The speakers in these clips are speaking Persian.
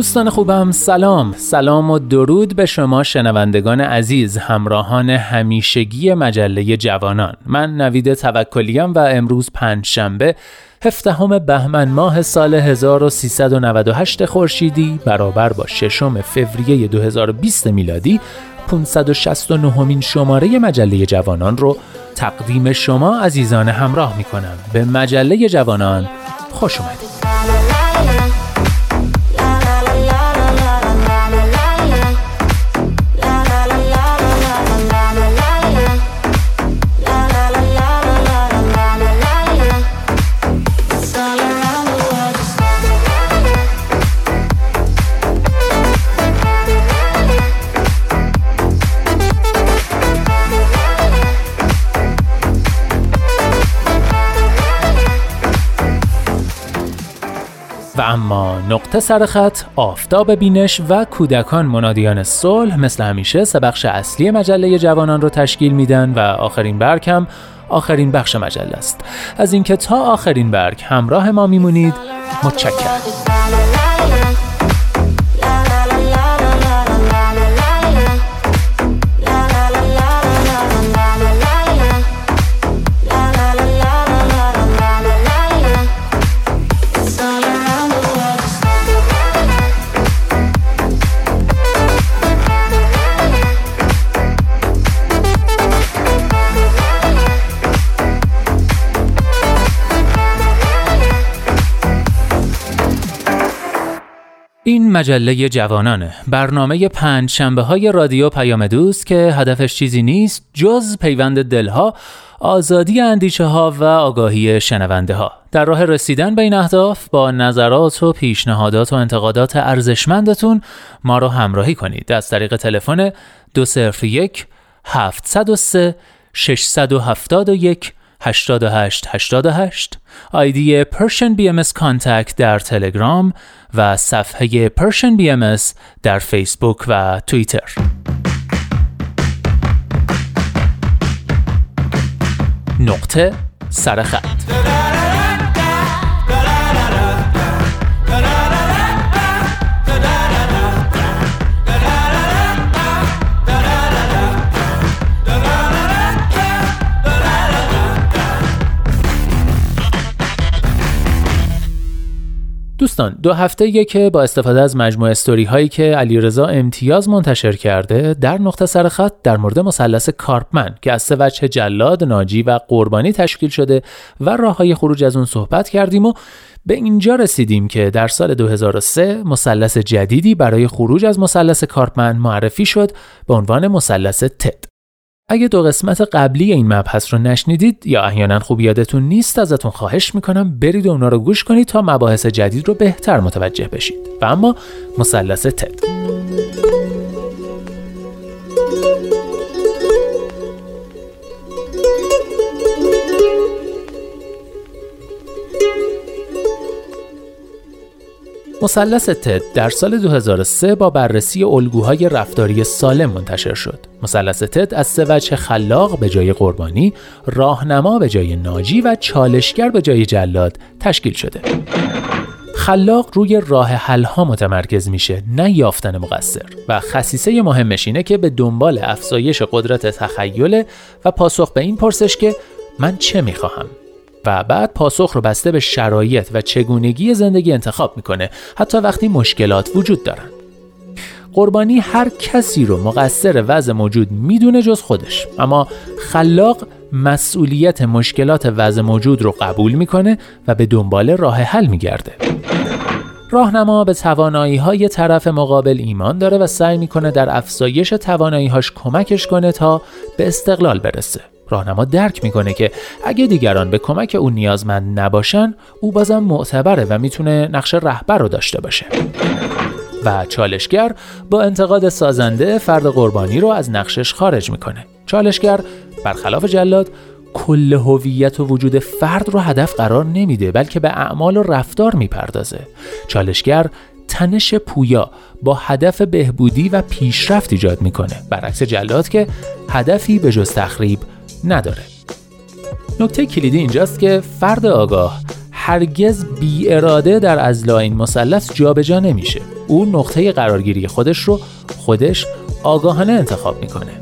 دوستان خوبم سلام. سلام و درود به شما شنوندگان عزیز همراهان همیشگی مجله جوانان. من نوید توکلیم و امروز پنج شنبه هفدهم بهمن ماه سال 1398 خورشیدی برابر با ششم فوریه 2020 میلادی 569 مین شماره مجله جوانان رو تقدیم شما عزیزان همراه می کنم به مجله جوانان خوش اومدید. اما نقطه سرخط آفتاب بینش و کودکان منادیان صلح مثل همیشه سه بخش اصلی مجله جوانان رو تشکیل میدن و آخرین برگ هم آخرین بخش مجله است. از اینکه تا آخرین برگ همراه ما میمونید متشکرم. مجله جوانانه. برنامه پنج شنبه های رادیو پیام دوست که هدفش چیزی نیست جز پیوند دلها آزادی اندیشه ها و آگاهی شنونده ها در راه رسیدن به این اهداف با نظرات و پیشنهادات و انتقادات ارزشمندتون ما رو همراهی کنید. از طریق تلفن 201 703 671 88 88 آیدی Persian BMS کانتکت در تلگرام و صفحه Persian BMS در فیسبوک و توییتر. نقطه سرخط دوستان دو هفته که با استفاده از مجموعه استوری هایی که علیرضا امتیاز منتشر کرده در نقطه سر خط در مورد مثلث کارپمن که از سه وجه جلاد ناجی و قربانی تشکیل شده و راه های خروج از اون صحبت کردیم و به اینجا رسیدیم که در سال 2003 مثلث جدیدی برای خروج از مثلث کارپمن معرفی شد به عنوان مثلث تد. اگه دو قسمت قبلی این مبحث رو نشنیدید یا احیانا خوب یادتون نیست ازتون خواهش می‌کنم برید اونا رو گوش کنید تا مباحث جدید رو بهتر متوجه بشید. و اما مثلث تد. مثلث تد در سال 2003 با بررسی الگوهای رفتاری سالم منتشر شد. مثلث تد از سه وجه خلاق به جای قربانی، راهنما به جای ناجی و چالشگر به جای جلاد تشکیل شده. خلاق روی راه حل ها متمرکز میشه نه یافتن مقصر و خصیصه مهمش اینه که به دنبال افزایش قدرت تخیل و پاسخ به این پرسش که من چه می‌خواهم و بعد پاسخ رو بسته به شرایط و چگونگی زندگی انتخاب می‌کنه. حتی وقتی مشکلات وجود دارن. قربانی هر کسی رو مقصر وضع موجود می‌دونه جز خودش. اما خلاق مسئولیت مشکلات وضع موجود رو قبول می‌کنه و به دنبال راه حل میگرده. راهنما به توانایی های طرف مقابل ایمان داره و سعی می‌کنه در افزایش توانایی هاش کمکش کنه تا به استقلال برسه. راهنما درک می‌کنه که اگه دیگران به کمک او نیازمند نباشن او بازم معتبره و می‌تونه نقش رهبر رو داشته باشه. و چالشگر با انتقاد سازنده فرد قربانی رو از نقشش خارج می‌کنه. چالشگر برخلاف جلاد کل هویت و وجود فرد رو هدف قرار نمیده بلکه به اعمال و رفتار می‌پردازه. چالشگر تنش پویا با هدف بهبودی و پیشرفت ایجاد می‌کنه. برعکس جلاد که هدفی به جز تخریب نداره. نکته کلیدی اینجاست که فرد آگاه هرگز بی اراده در ازلا این مثلث جابجا نمیشه. او نقطه قرارگیری خودش رو خودش آگاهانه انتخاب می‌کنه.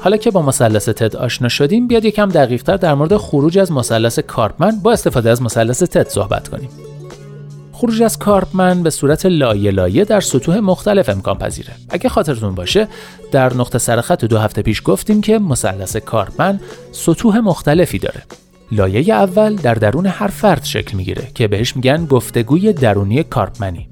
حالا که با مثلث تد آشنا شدیم بیاد یکم دقیقتر در مورد خروج از مثلث کارپمن با استفاده از مثلث تد صحبت کنیم. خروج از کارپمن به صورت لایه لایه در سطوح مختلف امکان پذیره. اگه خاطرتون باشه در نقطه سرخط دو هفته پیش گفتیم که مثلث کارپمن سطوح مختلفی داره. لایه اول در درون هر فرد شکل می‌گیره که بهش میگن گفتگوی درونی کارپمنی.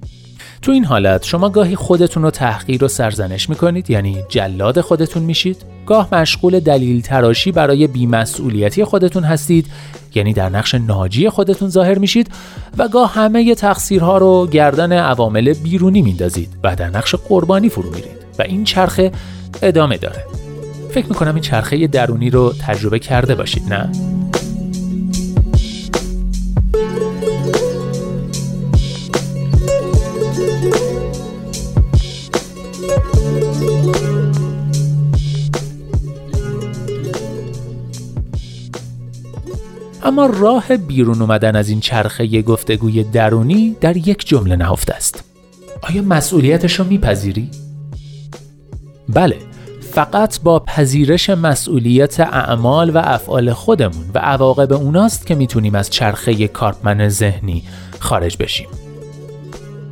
تو این حالت شما گاهی خودتون رو تحقیر و سرزنش می‌کنید یعنی جلاد خودتون میشید گاه مشغول دلیل تراشی برای بیمسئولیتی خودتون هستید یعنی در نقش ناجی خودتون ظاهر میشید و گاه همه تقصیرها رو گردن عوامل بیرونی میندازید و در نقش قربانی فرو میرید و این چرخه ادامه داره فکر می‌کنم این چرخه درونی رو تجربه کرده باشید نه؟ اما راه بیرون اومدن از این چرخه گفتگوی درونی در یک جمله نهفته است. آیا مسئولیتش رو میپذیری؟ بله فقط با پذیرش مسئولیت اعمال و افعال خودمون و عواقب اوناست که می‌تونیم از چرخه کارپمن ذهنی خارج بشیم.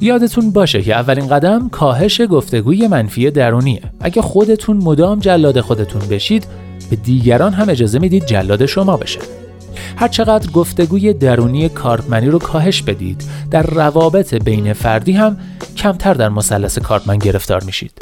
یادتون باشه که اولین قدم کاهش گفتگوی منفی درونیه. اگه خودتون مدام جلاد خودتون بشید به دیگران هم اجازه می‌دید جلاد شما بشه. هرچقدر گفتگوی درونی کارتمنی رو کاهش بدید در روابط بین فردی هم کمتر در مثلث کارتمن گرفتار میشید.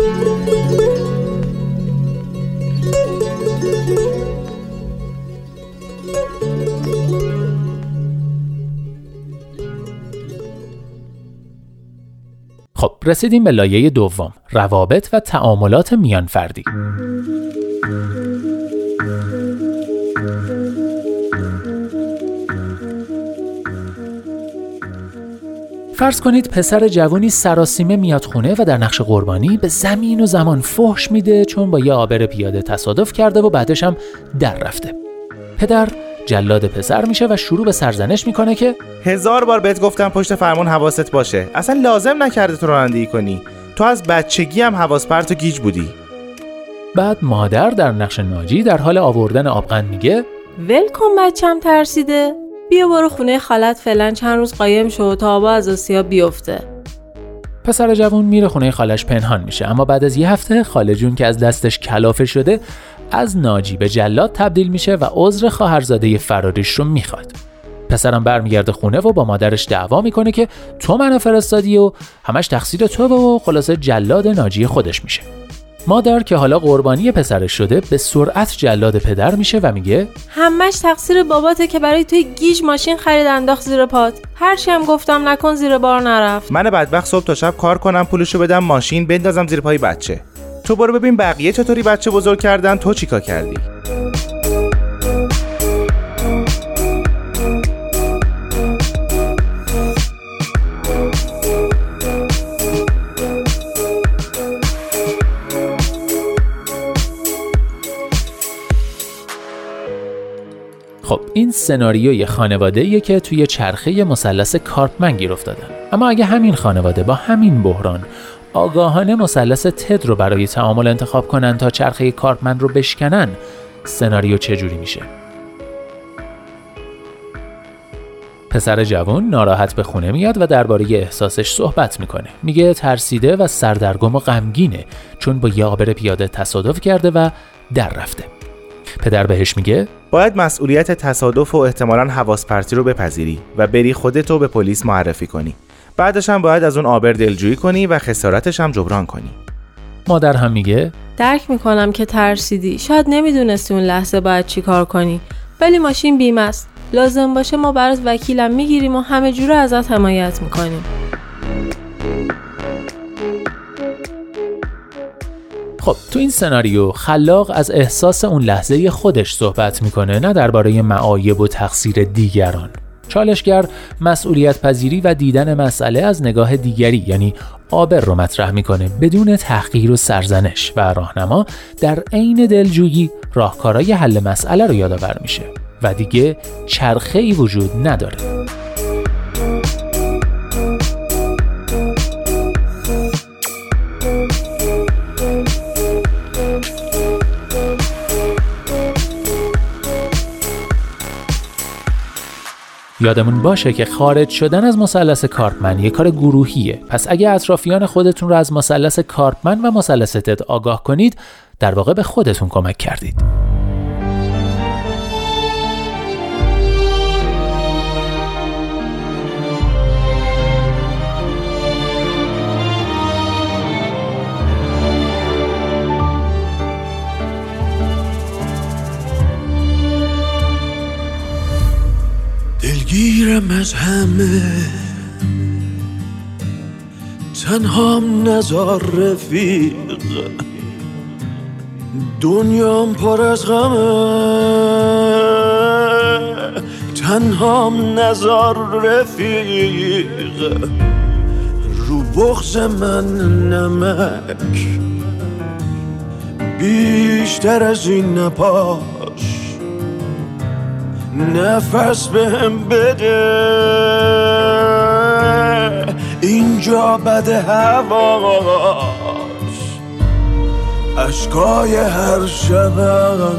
خب رسیدیم به لایه دوم روابط و تعاملات میان فردی. فرض کنید پسر جوانی سراسیمه میاد خونه و در نقش قربانی به زمین و زمان فحش میده چون با یه آبر پیاده تصادف کرده و بعدش هم در رفته. پدر جلاد پسر میشه و شروع به سرزنش می‌کنه که هزار بار بهت گفتم پشت فرمون حواست باشه. اصلا لازم نکرده تو رانندگی کنی. تو از بچگی هم حواس پرت و گیج بودی. بعد مادر در نقش ناجی در حال آوردن آبغن میگه ول کن بچم ترسیده. بیا برو خونه خالت فعلا چند روز قایم شو تا آبا از آسیا بیفته. پسر جوون میره خونه خالش پنهان میشه اما بعد از یه هفته خاله جون که از دستش کلافه شده از ناجی به جلاد تبدیل میشه و عذر خواهرزاده فراریش رو می‌خواد. پسرم برمیگرده خونه و با مادرش دعوا می‌کنه که تو منو فرستادی و همش تقصیر تو و خلاصه جلاد ناجی خودش میشه. مادر که حالا قربانی پسرش شده به سرعت جلاد پدر میشه و میگه همش تقصیر باباته که برای توی گیج ماشین خرید انداخت زیر پات هرچی هم گفتم نکن زیر بار نرفت. من بدبخت صبح تا شب کار کنم پولشو بدم ماشین بندازم زیر پای بچه. تو برو ببین بقیه چطوری بچه بزرگ کردن تو چیکار کردی؟ خب این سناریوی خانواده که توی چرخه مثلث کارپمن گیر افتادن اما اگه همین خانواده با همین بحران آگاهانه مثلث تد رو برای تعامل انتخاب کنن تا چرخه کارپمن رو بشکنن سناریو چجوری میشه؟ پسر جوان ناراحت به خونه میاد و درباره احساسش صحبت می‌کنه. میگه ترسیده و سردرگم و غمگینه چون با یه آبر پیاده تصادف کرده و در رفته. پدر بهش میگه؟ باید مسئولیت تصادف و احتمالا حواس پرتی رو بپذیری و بری خودتو به پلیس معرفی کنی. بعدش هم باید از اون آبر دلجویی کنی و خسارتش هم جبران کنی. مادر هم میگه؟ درک می‌کنم که ترسیدی. شاید نمی‌دونستی اون لحظه باید چی کار کنی. ولی ماشین بیمه است لازم باشه ما برات وکیلم می‌گیریم و همه جوره ازت حمایت می‌کنیم. خب تو این سناریو خلاق از احساس اون لحظه خودش صحبت می‌کنه نه درباره معایب و تقصیر دیگران. چالشگر مسئولیت پذیری و دیدن مسئله از نگاه دیگری یعنی آبر رو مطرح می‌کنه بدون تحقیر و سرزنش و راهنما در عین دلجویی راهکارهای حل مسئله رو یادآور میشه. و دیگه چرخه ای وجود نداره. یادمون باشه که خارج شدن از مثلث کارپمن یه کار گروهیه. پس اگه اطرافیان خودتون رو از مثلث کارپمن و مثلث تد آگاه کنید در واقع به خودتون کمک کردید. از همه. تنهام نزار رفیق. دنیام پر از غمه. تنهام نزار رفیق. رو بغز من نمک. بیشتر از این نپاش نفس بهم بده اینجا بد هواش اشکای هر شبم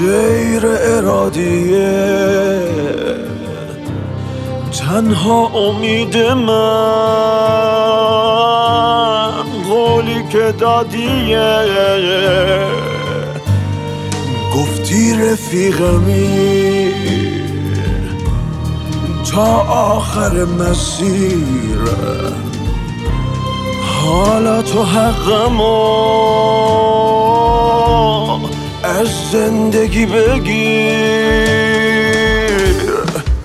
غیر ارادیه تنها امید من قولی که دادیه گفتی رفیقمی. تا آخر مسیر. حالا تو حقمو از زندگی بگیر.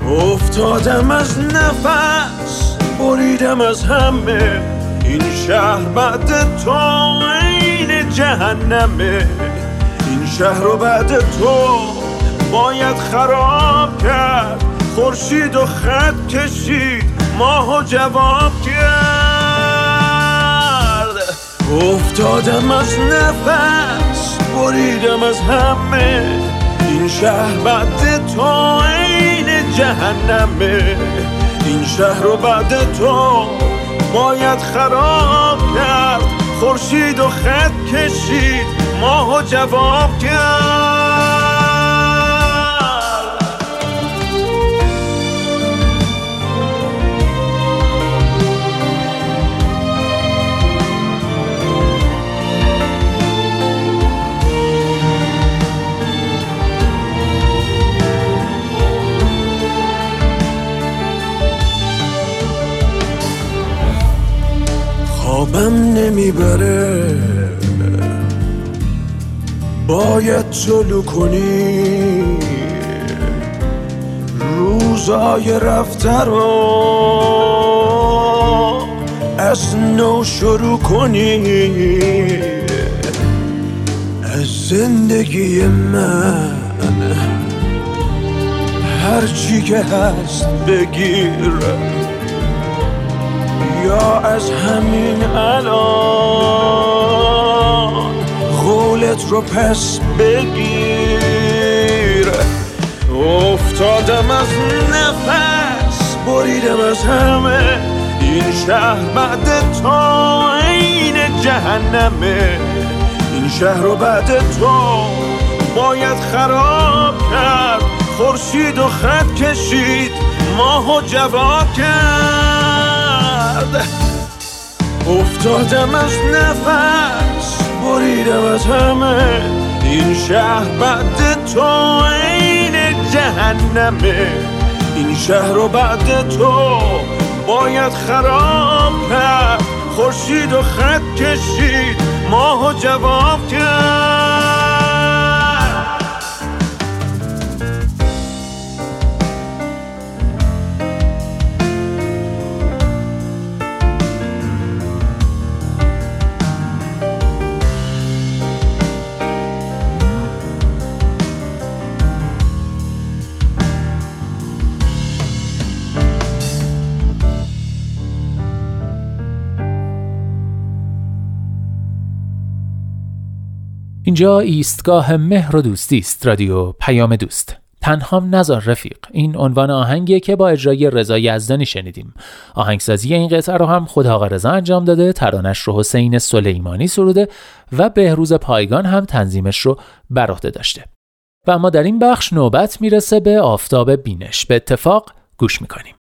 افتادم از نفس بریدم از همه. این شهر بعد تو این جهنمه. شهر رو بعد تو باید خراب کرد. خورشید و خط کشید ماه و جواب کرد. افتادم از نفس بریدم از همه. این شهر بعد تو این جهنمه. این شهر رو بعد تو باید خراب کرد. خورشید و خط کشید ماه و جواب کرد. خوابم نمی‌بره. باید طلو کنی. روزای رفته رو از نو شروع کنی. از زندگی من هرچی که هست بگیر. یا از همین الان قولت رو پس بگیر. افتادم از نفس بریدم از همه. این شهر بعد تا این جهنمه. این شهر رو بعد تو باید خراب کرد. خورشید و خط کشید ماه و جواب کرد. افتادم از نفس بریدم از همه. این شهر بعد تو این جهنمه. این شهر رو بعد تو باید خراب کرد. خورشید و خط کشید. ماه و جواب کرد. اینجا ایستگاه مهر و دوستی است رادیو پیام دوست. تنهام نزار رفیق. این عنوان آهنگیه که با اجرای رضا یزدانی شنیدیم. آهنگسازی این قطعه رو هم خود آقا رضا انجام داده ترانش رو حسین سلیمانی سروده و بهروز پایگان هم تنظیمش رو بر عهده داشته. و اما در این بخش نوبت می‌رسه به آفتاب بینش. به اتفاق گوش می‌کنیم.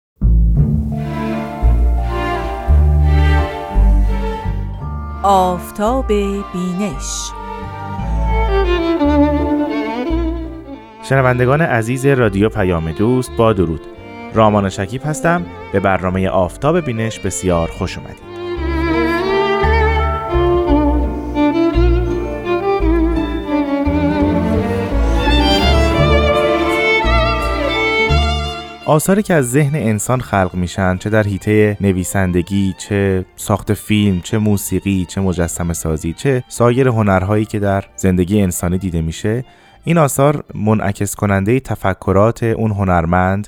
آفتاب بینش شنوندگان عزیز رادیو پیام دوست با درود. رامان شکیب هستم. به برنامه آفتاب بینش بسیار خوش اومدید. آثاری که از ذهن انسان خلق میشن چه در حیطه نویسندگی چه ساخت فیلم چه موسیقی چه مجسمه سازی چه سایر هنرهایی که در زندگی انسانی دیده میشه این آثار منعکس کننده تفکرات اون هنرمند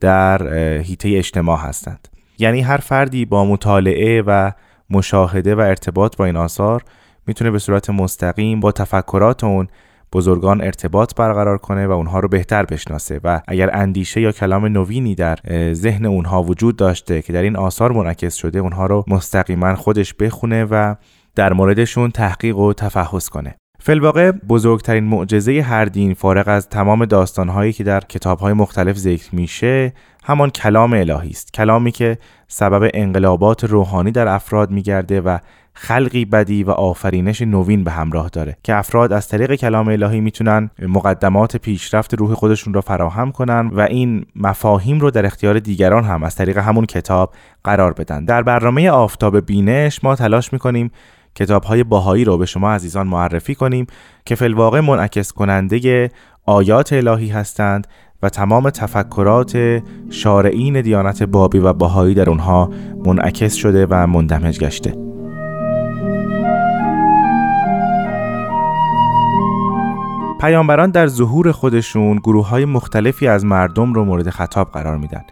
در حیطه اجتماع هستند. یعنی هر فردی با مطالعه و مشاهده و ارتباط با این آثار می‌تونه به صورت مستقیم با تفکرات اون بزرگان ارتباط برقرار کنه و اونها رو بهتر بشناسه و اگر اندیشه یا کلام نوینی در ذهن اونها وجود داشته که در این آثار منعکس شده اونها رو مستقیما خودش بخونه و در موردشون تحقیق و تفحص کنه. فلواقع بزرگترین معجزه هر دین فارغ از تمام داستانهایی که در کتابهای مختلف ذکر میشه همان کلام الهی است. کلامی که سبب انقلابات روحانی در افراد میگرده و خلقی بدی و آفرینش نوین به همراه داره که افراد از طریق کلام الهی می‌تونن مقدمات پیشرفت روح خودشون رو فراهم کنن و این مفاهیم رو در اختیار دیگران هم از طریق همون کتاب قرار بدن. در برنامه آفتاب بینش ما تلاش می‌کنیم کتاب های باهایی رو به شما عزیزان معرفی کنیم که فلواقع منعکس کننده آیات الهی هستند و تمام تفکرات شارعین دیانت بابی و باهایی در اونها منعکس شده و مندمج گشته. پیامبران در ظهور خودشون گروه های مختلفی از مردم رو مورد خطاب قرار میدن.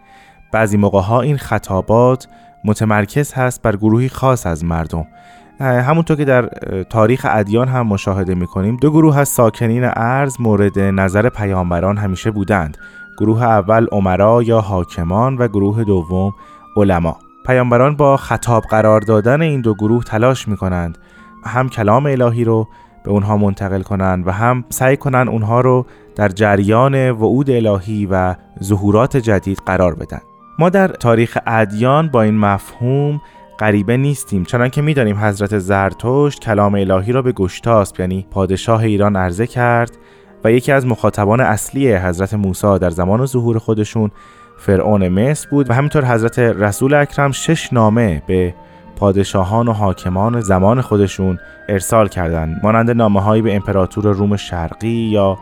بعضی موقع ها این خطابات متمرکز هست بر گروهی خاص از مردم. همونطور که در تاریخ ادیان هم مشاهده می‌کنیم دو گروه از ساکنین ارز مورد نظر پیامبران همیشه بودند. گروه اول عمرا یا حاکمان و گروه دوم علما. پیامبران با خطاب قرار دادن این دو گروه تلاش می‌کنند هم کلام الهی رو به اونها منتقل کنند و هم سعی کنند اونها رو در جریان وعود الهی و ظهورات جدید قرار بدن. ما در تاریخ ادیان با این مفهوم غریبه نیستیم چنان که می‌دانیم حضرت زرتشت کلام الهی را به گشتاسب یعنی پادشاه ایران عرضه کرد و یکی از مخاطبان اصلی حضرت موسی در زمان ظهور خودشون فرعون مصر بود و همینطور حضرت رسول اکرم شش نامه به پادشاهان و حاکمان زمان خودشون ارسال کردند. مانند نامه هایی به امپراتور روم شرقی یا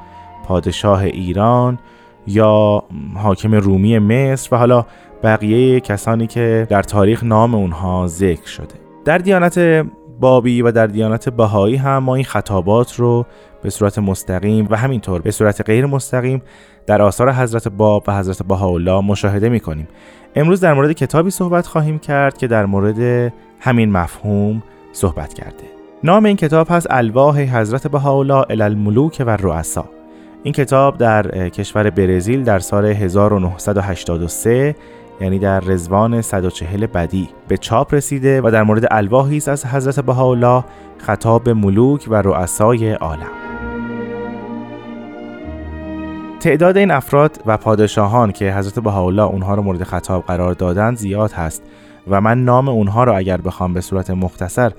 پادشاه ایران یا حاکم رومی مصر و حالا بقیه کسانی که در تاریخ نام اونها ذکر شده. در دیانت بابی و در دیانت بهایی هم ما این خطابات رو به صورت مستقیم و همینطور به صورت غیر مستقیم در آثار حضرت باب و حضرت بهاءالله مشاهده می کنیم امروز در مورد کتابی صحبت خواهیم کرد که در مورد همین مفهوم صحبت کرده. نام این کتاب هست الواح حضرت بهاءالله الملوک و رؤسا این کتاب در کشور برزیل در سال 1983 یعنی در رزوان 140 بدی. به چاپ رسیده و در مورد الواحی است از حضرت بهاءالله خطاب ملوک و رؤسای عالم. تعداد این افراد و پادشاهان که حضرت بهاءالله اونها رو مورد خطاب قرار دادند زیاد هست و من نام اونها رو اگر بخوام به صورت مختصر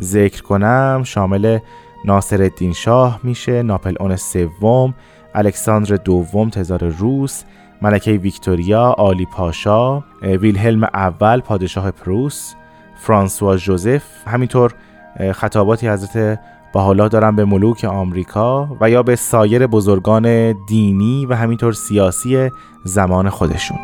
ذکر کنم شامل ناصر الدین شاه میشه ناپل اون سوم الکساندر دوم تزار روس ملکه ویکتوریا آلی پاشا ویلهلم اول پادشاه پروس فرانسوا جوزف. همینطور خطاباتی حضرت حالا دارن به ملوک آمریکا و یا به سایر بزرگان دینی و همینطور سیاسی زمان خودشون.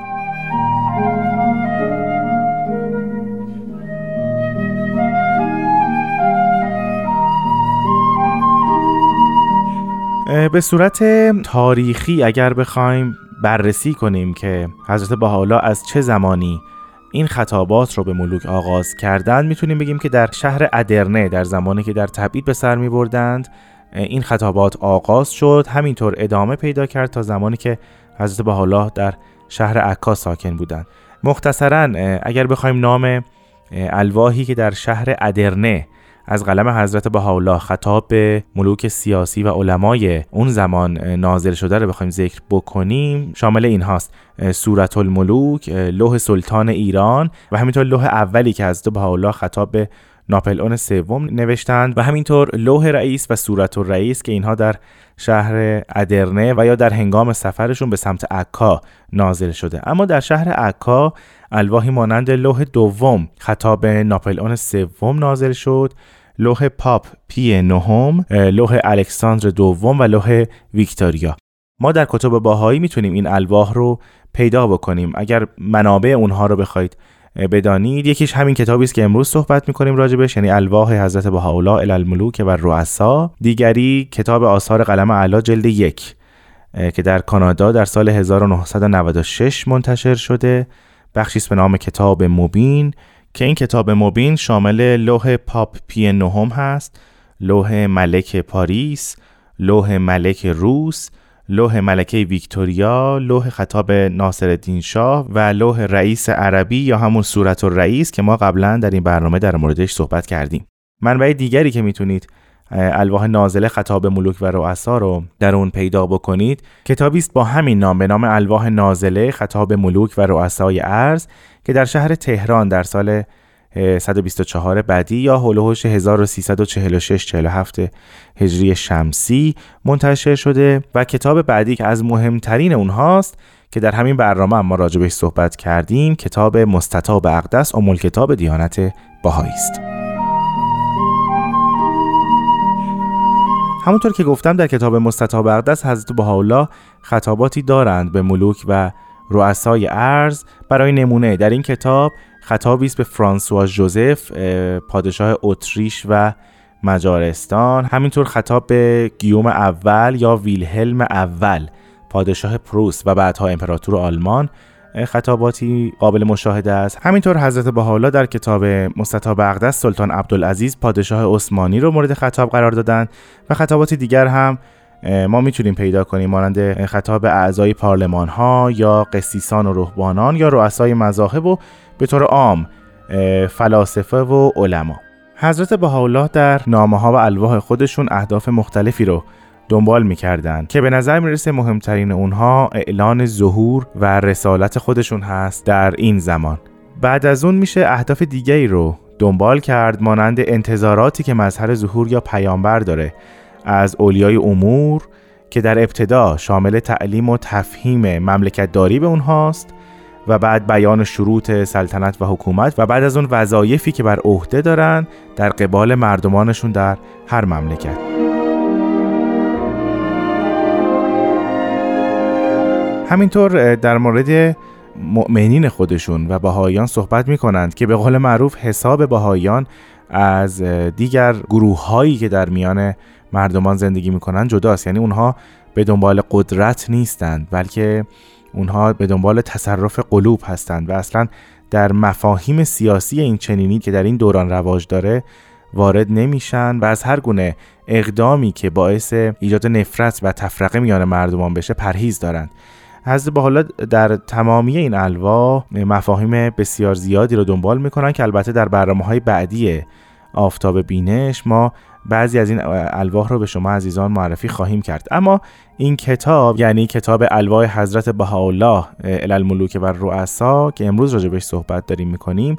به صورت تاریخی اگر بخوایم بررسی کنیم که حضرت بهاءالله از چه زمانی این خطابات رو به ملوک آغاز کردند. می‌تونیم بگیم که در شهر ادرنه در زمانی که در تبعید به سر می بردند این خطابات آغاز شد. همینطور ادامه پیدا کرد تا زمانی که حضرت بهاءالله در شهر عکا ساکن بودند. مختصرا اگر بخوایم نام الواحی که در شهر ادرنه از قلم حضرت بهاءالله خطاب به ملوک سیاسی و علمای اون زمان نازل شده رو بخوایم ذکر بکنیم. شامل این هاست سورت الملوک لوح سلطان ایران و همینطور لوح اولی که حضرت بهاءالله خطاب به ناپل اون سوم نوشتند و همینطور لوح رئیس و صورت الرئیس که اینها در شهر ادرنه و یا در هنگام سفرشون به سمت عکا نازل شده. اما در شهر عکا الواحی مانند لوح دوم خطاب ناپل اون سوم نازل شد. لوح پاپ پی نهم لوح الکساندر دوم و لوح ویکتوریا. ما در کتب باهایی می‌تونیم این الواح رو پیدا بکنیم. اگر منابع اونها رو بخواید بدانید یکیش همین کتابی است که امروز صحبت می‌کنیم راجبش یعنی الواح حضرت بهاءالله الملوک و رؤسا. دیگری کتاب آثار قلم اعلی جلد یک که در کانادا در سال 1996 منتشر شده. بخشی به نام کتاب مبین. که این کتاب مبین شامل لوح پاپ پی نهم هست لوح ملک پاریس لوح ملک روس لوح ملکه ویکتوریا لوح خطاب ناصر شاه و لوح رئیس عربی یا همون صورت رئیس که ما قبلا در این برنامه در موردش صحبت کردیم. منبع دیگری که می‌تونید الواح نازله خطاب ملوک و رؤسا رو در اون پیدا بکنید. کتابی است با همین نام به نام الواح نازله خطاب ملوک و رؤسای ارز که در شهر تهران در سال 124 بعدی یا هولوهوش 1346 47 هجری شمسی منتشر شده و کتاب بعدی که از مهمترین اونهاست که در همین برنامه ما راجبش صحبت کردیم کتاب مستطاب اقدس ام کتاب دیانت باهایی است. همونطور که گفتم در کتاب مستطاب اقدس حضرت بهاءالله خطاباتی دارند به ملوک و رؤسای ارز برای نمونه در این کتاب خطابی است به فرانسوا جوزف پادشاه اتریش و مجارستان. همینطور خطاب به گیوم اول یا ویلهلم اول پادشاه پروس و بعدها امپراتور آلمان. خطاباتی قابل مشاهده است. همینطور حضرت بهاءالله در کتاب مستطاب اقدس سلطان عبدالعزیز پادشاه عثمانی رو مورد خطاب قرار دادند و خطابات دیگر هم ما می‌تونیم پیدا کنیم. مانند خطاب اعضای پارلمان ها یا قسیسان و رهبانان یا رؤسای مذاهب و به طور عام فلاسفه و علما. حضرت بهاءالله در نامه ها و الواح خودشون اهداف مختلفی رو دنبال می‌کردن که به نظر می‌رسه مهمترین اونها اعلان ظهور و رسالت خودشون هست در این زمان. بعد از اون میشه اهداف دیگری رو دنبال کرد مانند انتظاراتی که مظهر ظهور یا پیامبر داره از اولیای امور که در ابتدا شامل تعلیم و تفهیم مملکت داری به اونهاست و بعد بیان شروط سلطنت و حکومت و بعد از اون وظایفی که بر عهده دارن در قبال مردمانشون در هر مملکت. همینطور در مورد مؤمنین خودشون و بهاییان صحبت می کنند که به قول معروف حساب بهاییان از دیگر گروه هایی که در میان مردمان زندگی می‌کنن جداست. یعنی اونها به دنبال قدرت نیستند بلکه اونها به دنبال تصرف قلوب هستند و اصلا در مفاهیم سیاسی این چنینی که در این دوران رواج داره وارد نمیشن و از هر گونه اقدامی که باعث ایجاد نفرت و تفرقه میان مردمان بشه پرهیز دارند. حضرت با حالا در تمامی این الواح مفاهیم بسیار زیادی رو دنبال می‌کنن که البته در برنامه های بعدی آفتاب بینش ما بعضی از این الواح رو به شما عزیزان معرفی خواهیم کرد. اما این کتاب یعنی کتاب الواح حضرت بهاءالله الملوک و رؤسا که امروز راجبش صحبت داریم می‌کنیم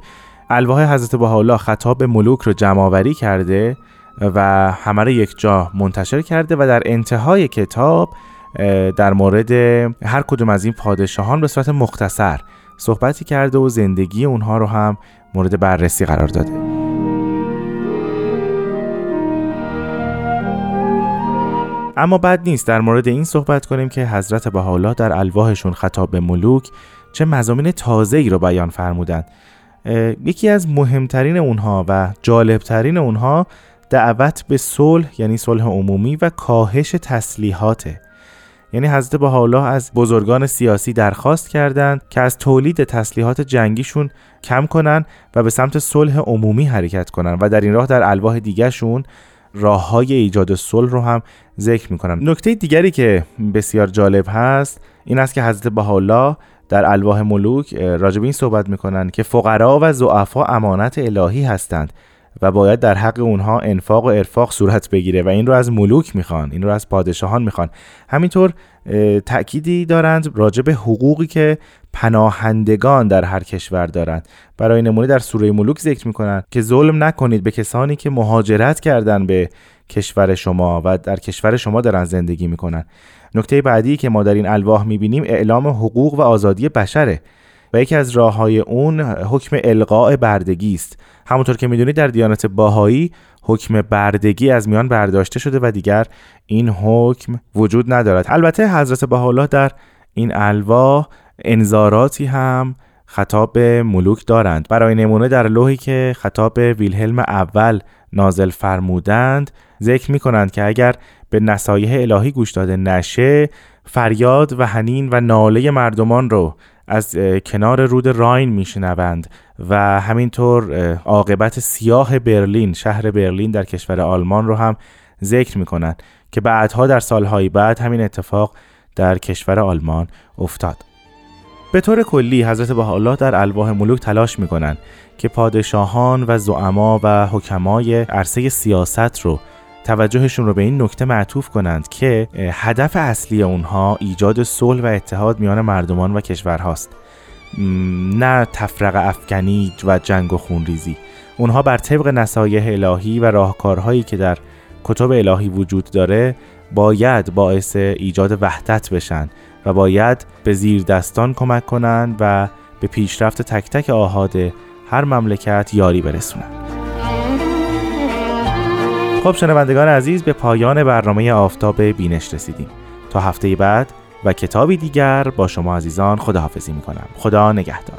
الواح حضرت بهاءالله خطاب به ملوک رو جمعآوری کرده و همه یک جا منتشر کرده و در انتهای کتاب در مورد هر کدوم از این پادشاهان به صورت مختصر صحبتی کرده و زندگی اونها رو هم مورد بررسی قرار داده. اما بد نیست در مورد این صحبت کنیم که حضرت بهاءالله در الواحشون خطاب به ملوک چه مزامین تازه ای رو بیان فرمودند. یکی از مهمترین اونها و جالبترین اونها دعوت به صلح یعنی صلح عمومی و کاهش تسلیحاته. یعنی حضرت بهاءالله از بزرگان سیاسی درخواست کردند که از تولید تسلیحات جنگیشون کم کنن و به سمت صلح عمومی حرکت کنن و در این راه در الواح دیگرشون راه های ایجاد صلح رو هم ذکر می‌کنن. نکته دیگری که بسیار جالب هست این است که حضرت بهاءالله در الواح ملوک راجب این صحبت می‌کنن که فقرا و ضعفا امانت الهی هستند. و باید در حق اونها انفاق و ارفاق صورت بگیره و این رو از ملوک می‌خوان این رو از پادشاهان می‌خوان. همینطور تأکیدی دارند راجع به حقوقی که پناهندگان در هر کشور دارند. برای نمونه در سوره ملوک ذکر می‌کنند که ظلم نکنید به کسانی که مهاجرت کردن به کشور شما و در کشور شما دارن زندگی می‌کنن. نکته بعدی که ما در این الواح می‌بینیم اعلام حقوق و آزادی بشره. و یکی از راه های اون حکم القاء بردگی است. همونطور که می‌دونید در دیانت باهایی حکم بردگی از میان برداشته شده و دیگر این حکم وجود ندارد. البته حضرت بهاءالله در این الواح انذاراتی هم خطاب ملوک دارند. برای نمونه در لوحی که خطاب ویلهلم اول نازل فرمودند ذکر می کنند که اگر به نصایح الهی گوش داده نشه فریاد و هنین و ناله مردمان رو از کنار رود راین میشنوند و همینطور عاقبت سیاه برلین شهر برلین در کشور آلمان رو هم ذکر می‌کنند که بعدها در سالهای بعد همین اتفاق در کشور آلمان افتاد. به طور کلی حضرت بهاءالله در الواح ملوک تلاش می‌کنند که پادشاهان و زعما و حکمای عرصه سیاست رو توجهشون رو به این نکته معطوف کنند که هدف اصلی اونها ایجاد صلح و اتحاد میان مردمان و کشورهاست. نه تفرق افکنی و جنگ و خونریزی. اونها بر طبق نصایح الهی و راهکارهایی که در کتب الهی وجود داره باید باعث ایجاد وحدت بشن و باید به زیر دستان کمک کنند و به پیشرفت تک تک آهاد هر مملکت یاری برسونند خب شنوندگان عزیز به پایان برنامه آفتاب بینش رسیدیم. تا هفته بعد و کتابی دیگر با شما عزیزان خداحافظی می‌کنم. خدا نگهدار.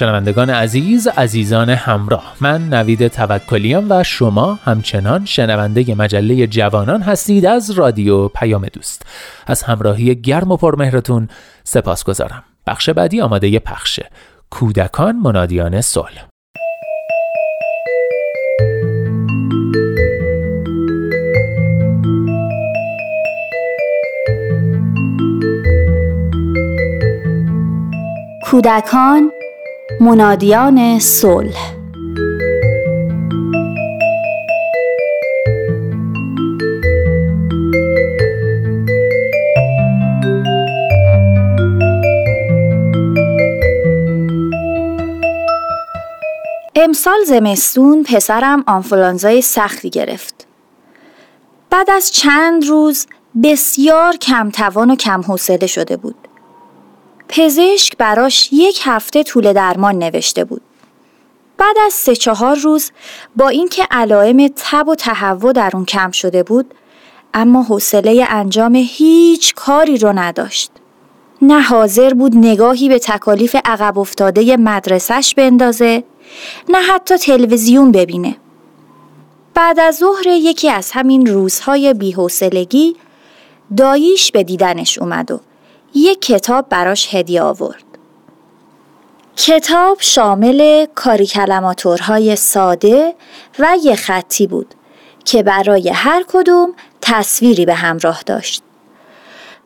شنوندگان عزیز عزیزان همراه. من نوید توکلیم و شما همچنان شنونده مجله جوانان هستید از رادیو پیام دوست. از همراهی گرم و پرمهرتون سپاس گذارم. بخش بعدی آماده پخشه کودکان منادیان صلح. کودکان منادیان صلح امسال زمستون پسرم آنفولانزای سختی گرفت. بعد از چند روز بسیار کمتوان و کم حوصله شده بود. پزشک براش یک هفته طول درمان نوشته بود. بعد از سه چهار روز با اینکه علائم تب و تهوع در اون کم شده بود اما حوصله انجام هیچ کاری رو نداشت. نه حاضر بود نگاهی به تکالیف عقب افتاده مدرسش بندازه نه حتی تلویزیون ببینه. بعد از ظهر یکی از همین روزهای بیحوصلگی داییش به دیدنش اومد و یک کتاب براش هدیه آورد. کتاب شامل کاری کلماتورهای ساده و یه خطی بود که برای هر کدوم تصویری به همراه داشت.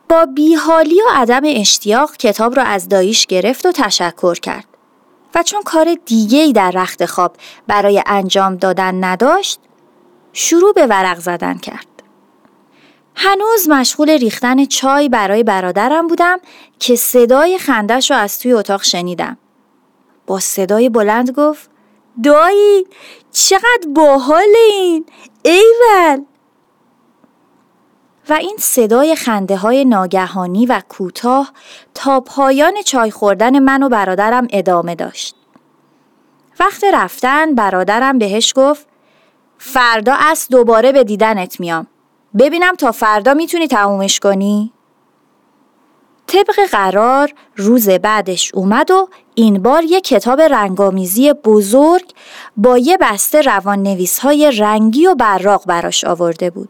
با بیحالی و عدم اشتیاق کتاب را از داییش گرفت و تشکر کرد. و چون کار دیگه در رخت خواب برای انجام دادن نداشت شروع به ورق زدن کرد. هنوز مشغول ریختن چای برای برادرم بودم که صدای خندش رو از توی اتاق شنیدم. با صدای بلند گفت دایی چقدر باحال این ایول و این صدای خنده های ناگهانی و کوتاه تا پایان چای خوردن من و برادرم ادامه داشت. وقت رفتن برادرم بهش گفت فردا از دوباره به دیدنت میام. ببینم تا فردا می‌تونی تمومش کنی؟ طبق قرار روز بعدش اومد و این بار یه کتاب رنگامیزی بزرگ با یه بسته روان نویس های رنگی و براق براش آورده بود.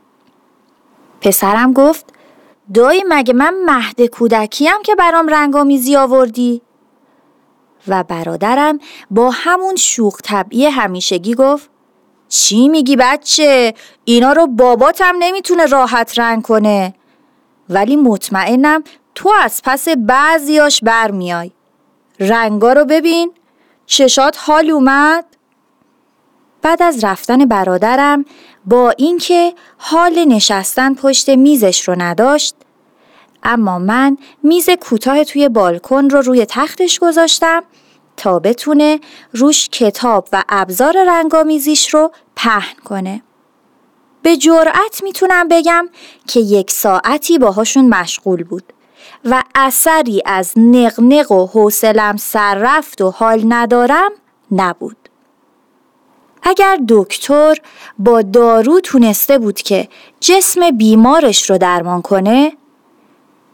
پسرم گفت دایی مگه من مهد کودکیم که برام رنگامیزی آوردی؟ و برادرم با همون شوخ طبعی همیشگی گفت چی میگی بچه؟ اینا رو باباتم نمی‌تونه راحت رنگ کنه. ولی مطمئنم تو از پس بعضیاش برمیای. رنگا رو ببین. چشات حال اومد. بعد از رفتن برادرم با اینکه حال نشستن پشت میزش رو نداشت اما من میز کوتاه توی بالکن رو روی تختش گذاشتم تا بتونه روش کتاب و ابزار رنگامیزیش رو پهن کنه. به جرأت می‌تونم بگم که یک ساعتی باهاشون مشغول بود و اثری از نقنق و حوصلم سر رفت و حال ندارم نبود. اگر دکتر با دارو تونسته بود که جسم بیمارش رو درمان کنه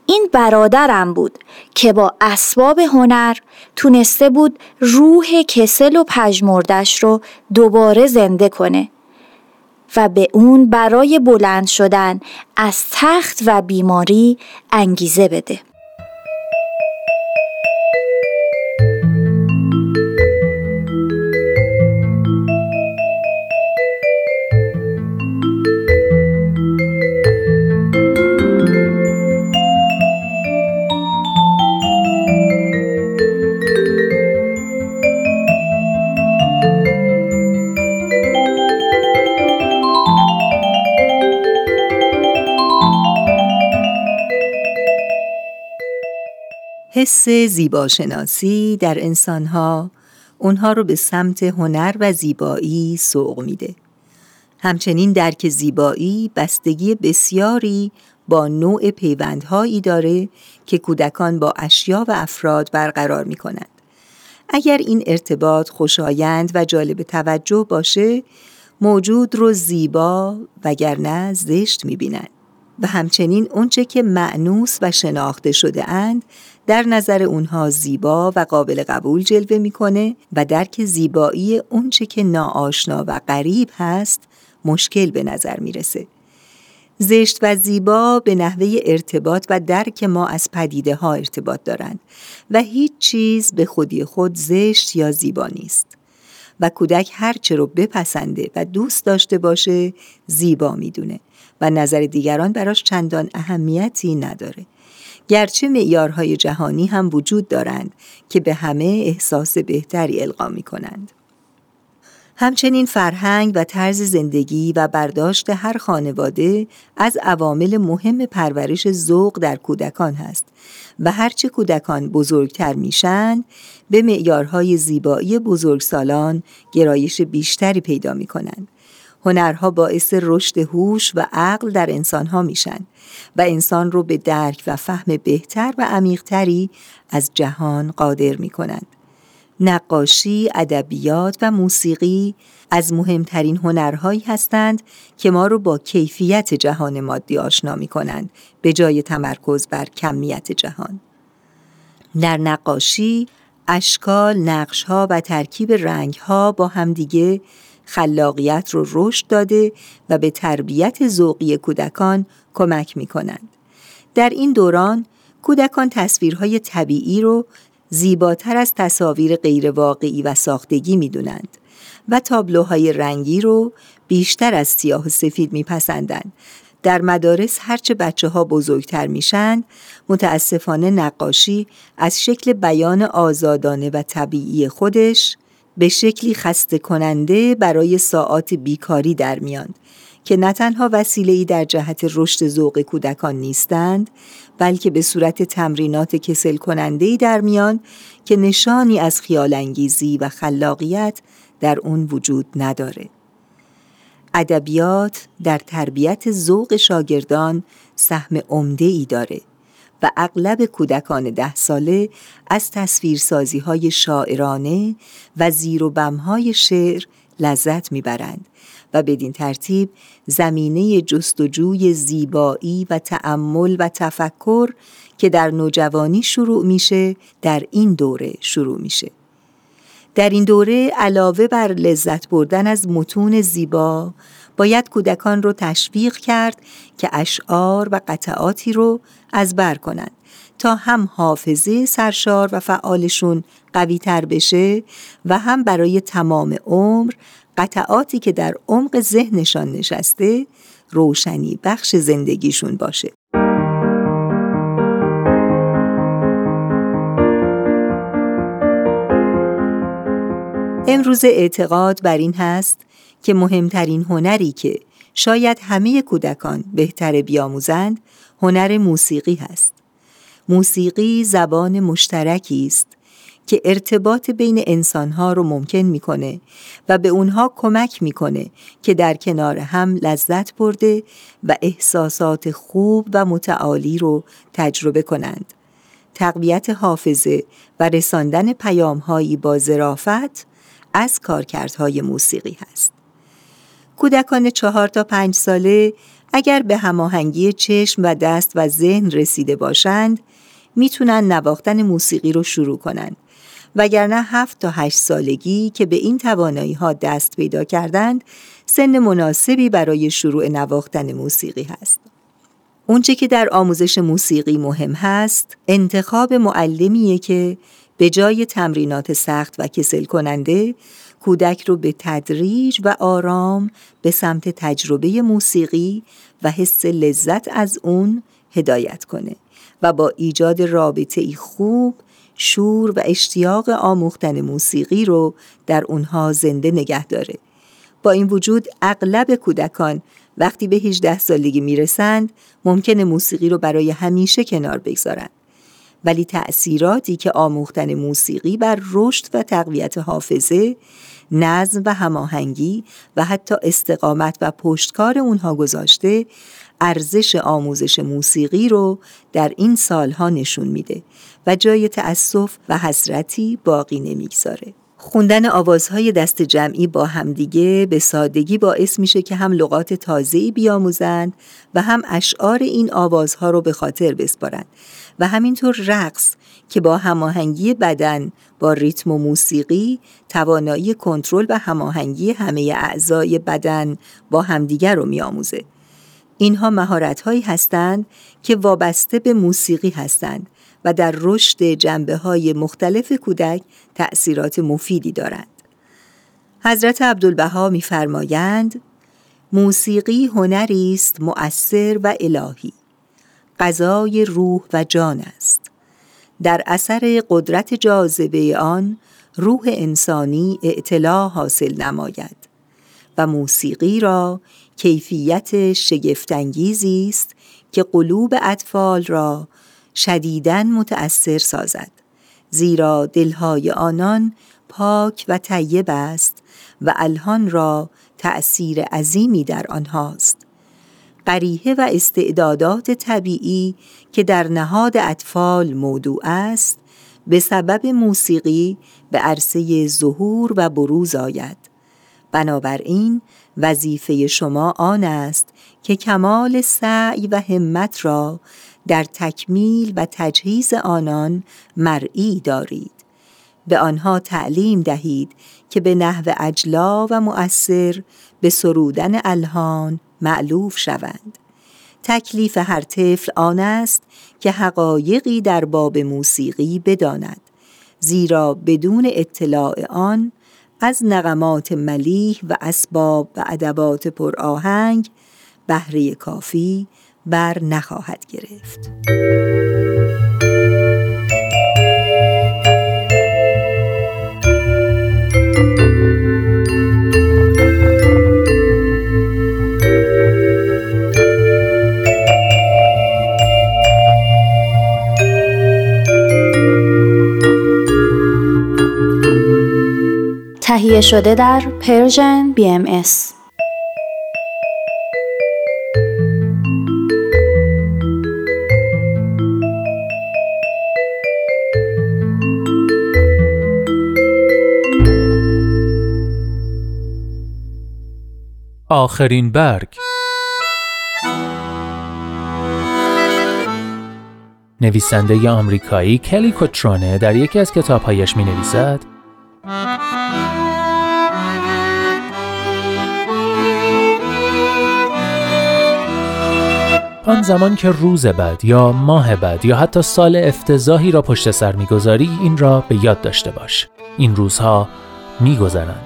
این برادرم بود که با اسباب هنر تونسته بود روح کسل و پژمردش رو دوباره زنده کنه و به اون برای بلند شدن از تخت و بیماری انگیزه بده. حس زیباشناسی در انسانها اونها رو به سمت هنر و زیبایی سوق میده. همچنین درک زیبایی بستگی بسیاری با نوع پیوندهایی داره که کودکان با اشیا و افراد برقرار می کنند. اگر این ارتباط خوشایند و جالب توجه باشه موجود رو زیبا وگرنه زشت می بینند. و همچنین اونچه که معنوس و شناخته شده اند در نظر اونها زیبا و قابل قبول جلوه می‌کنه و درک زیبایی اونچه که ناآشنا و غریب هست مشکل به نظر می‌رسه. زشت و زیبا به نحوه ارتباط و درک ما از پدیده ها ارتباط دارند و هیچ چیز به خودی خود زشت یا زیبا نیست. و کودک هرچه رو بپسنده و دوست داشته باشه زیبا می‌دونه و نظر دیگران براش چندان اهمیتی نداره. گرچه معیارهای جهانی هم وجود دارند که به همه احساس بهتری القا می کنند. همچنین فرهنگ و طرز زندگی و برداشت هر خانواده از عوامل مهم پرورش ذوق در کودکان هست و هرچه کودکان بزرگتر میشن به معیارهای زیبایی بزرگسالان گرایش بیشتری پیدا می کنند. هنرها باعث رشد هوش و عقل در انسانها میشن و انسان رو به درک و فهم بهتر و عمیقتری از جهان قادر می کنند. نقاشی، ادبیات و موسیقی از مهمترین هنرهایی هستند که ما رو با کیفیت جهان مادی آشنا می کنند به جای تمرکز بر کمیت جهان. در نقاشی، اشکال، نقشها و ترکیب رنگها با همدیگه خلاقیت رو رشد داده و به تربیت ذوقی کودکان کمک می کنند. در این دوران کودکان تصویرهای طبیعی رو زیباتر از تصاویر غیرواقعی و ساختگی می دونند و تابلوهای رنگی رو بیشتر از سیاه و سفید میپسندند. در مدارس هرچه بچه ها بزرگتر میشن متاسفانه نقاشی از شکل بیان آزادانه و طبیعی خودش به شکلی خسته کننده برای ساعات بیکاری در میاند که نه تنها وسیله ای در جهت رشد ذوق کودکان نیستند بلکه به صورت تمرینات کسل کننده ای در میان که نشانی از خیال انگیزی و خلاقیت در اون وجود نداره. ادبیات در تربیت ذوق شاگردان سهم عمده ای داره و اغلب کودکان ده ساله از تصویرسازی های شاعرانه و زیر و بمهای شعر لذت می‌برند و بدین ترتیب زمینه جستجوی زیبایی و تأمل و تفکر که در نوجوانی شروع میشه در این دوره شروع میشه. در این دوره علاوه بر لذت بردن از متون زیبا باید کودکان رو تشویق کرد که اشعار و قطعاتی رو از بر کنند تا هم حافظه سرشار و فعالشون قوی تر بشه و هم برای تمام عمر قطعاتی که در عمق ذهنشان نشسته روشنی بخش زندگیشون باشه. امروز اعتقاد بر این هست که مهمترین هنری که شاید همه کودکان بهتر بیاموزند هنر موسیقی هست. موسیقی زبان مشترکی است که ارتباط بین انسانها رو ممکن می‌کنه و به اونها کمک می‌کنه که در کنار هم لذت برده و احساسات خوب و متعالی رو تجربه کنند. تقویت حافظه و رساندن پیامهایی با ظرافت از کارکردهای موسیقی هست. کودکان چهار تا پنج ساله اگر به هماهنگی چشم و دست و ذهن رسیده باشند می‌تونن نواختن موسیقی رو شروع کنند وگرنه هفت تا هشت سالگی که به این توانایی ها دست پیدا کردند سن مناسبی برای شروع نواختن موسیقی هست. اونچه که در آموزش موسیقی مهم هست انتخاب معلمیه که به جای تمرینات سخت و کسل کننده کودک رو به تدریج و آرام به سمت تجربه موسیقی و حس لذت از اون هدایت کنه و با ایجاد رابطه خوب شور و اشتیاق آموختن موسیقی رو در اونها زنده نگه داره. با این وجود اغلب کودکان وقتی به 18 سالگی می‌رسند ممکنه موسیقی رو برای همیشه کنار بگذارند. ولی تأثیراتی که آموختن موسیقی بر رشد و تقویت حافظه، نظم و هماهنگی و حتی استقامت و پشتکار اونها گذاشته ارزش آموزش موسیقی رو در این سالها نشون میده و جای تأسف و حسرتی باقی نمی‌گذاره. خوندن آوازهای دست جمعی با همدیگه به سادگی باعث میشه که هم لغات تازه‌ای بیاموزند و هم اشعار این آوازها رو به خاطر بسپارند و همینطور رقص که با هماهنگی بدن با ریتم و موسیقی توانایی کنترل و هماهنگی همه اعضای بدن با همدیگر رو میآموزه. اینها مهارت‌هایی هستند که وابسته به موسیقی هستند و در رشد جنبه های مختلف کودک تأثیرات مفیدی دارند. حضرت عبدالبها می‌فرمایند موسیقی هنری است مؤثر و الهی غذای روح و جان است در اثر قدرت جاذبه آن روح انسانی اعتلاع حاصل نماید و موسیقی را کیفیت شگفتانگیزی است که قلوب اطفال را شدیداً متأثر سازد زیرا دلهای آنان پاک و طیب است و الهان را تأثیر عظیمی در آنهاست قریه و استعدادات طبیعی که در نهاد اطفال موضوع است به سبب موسیقی به عرصه ظهور و بروز آید. بنابراین وظیفه شما آن است که کمال سعی و همت را در تکمیل و تجهیز آنان مرئی دارید. به آنها تعلیم دهید که به نحو اجلا و مؤثر به سرودن الهان معلوف شوند. تکلیف هر طفل آن است که حقایقی در باب موسیقی بداند زیرا بدون اطلاع آن از نغمات ملیح و اسباب و ادبات پرآهنگ بهره کافی بر نخواهد گرفت. تهیه شده در پرژن BMS آخرین برگ. نویسنده آمریکایی کلی کوترونه در یکی از کتابهایش می نویسد آن زمان که روز بد یا ماه بد یا حتی سال افتضاحی را پشت سر می‌گذاری این را به یاد داشته باش. این روزها میگذرند.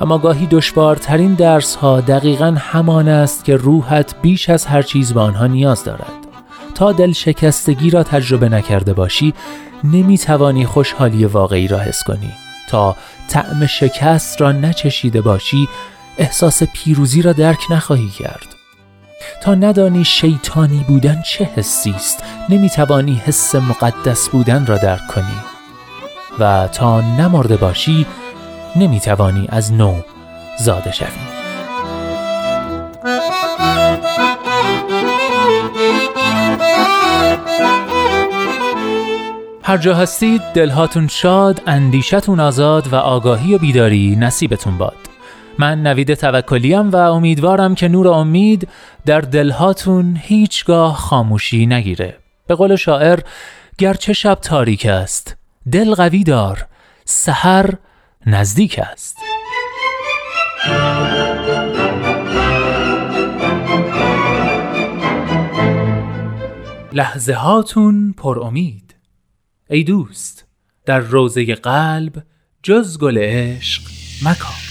اما گاهی دشوارترین درس ها دقیقا همان است که روحت بیش از هر چیز به آنها نیاز دارد. تا دل شکستگی را تجربه نکرده باشی نمی توانی خوشحالی واقعی را حس کنی. تا طعم شکست را نچشیده باشی احساس پیروزی را درک نخواهی کرد. تا ندانی شیطانی بودن چه حسی است نمی‌توانی حس مقدس بودن را درک کنی و تا نمرده باشی نمی‌توانی از نو زاده شوی هر جا هستید دلهاتون شاد، اندیشتون آزاد و آگاهی و بیداری نصیبتون باد. من نوید توکلیم و امیدوارم که نور امید در دلهاتون هیچگاه خاموشی نگیره. به قول شاعر گرچه شب تاریک است، دل قوی دار، سحر نزدیک است. لحظه هاتون پر امید ای دوست در روزه قلب جز گل عشق مکان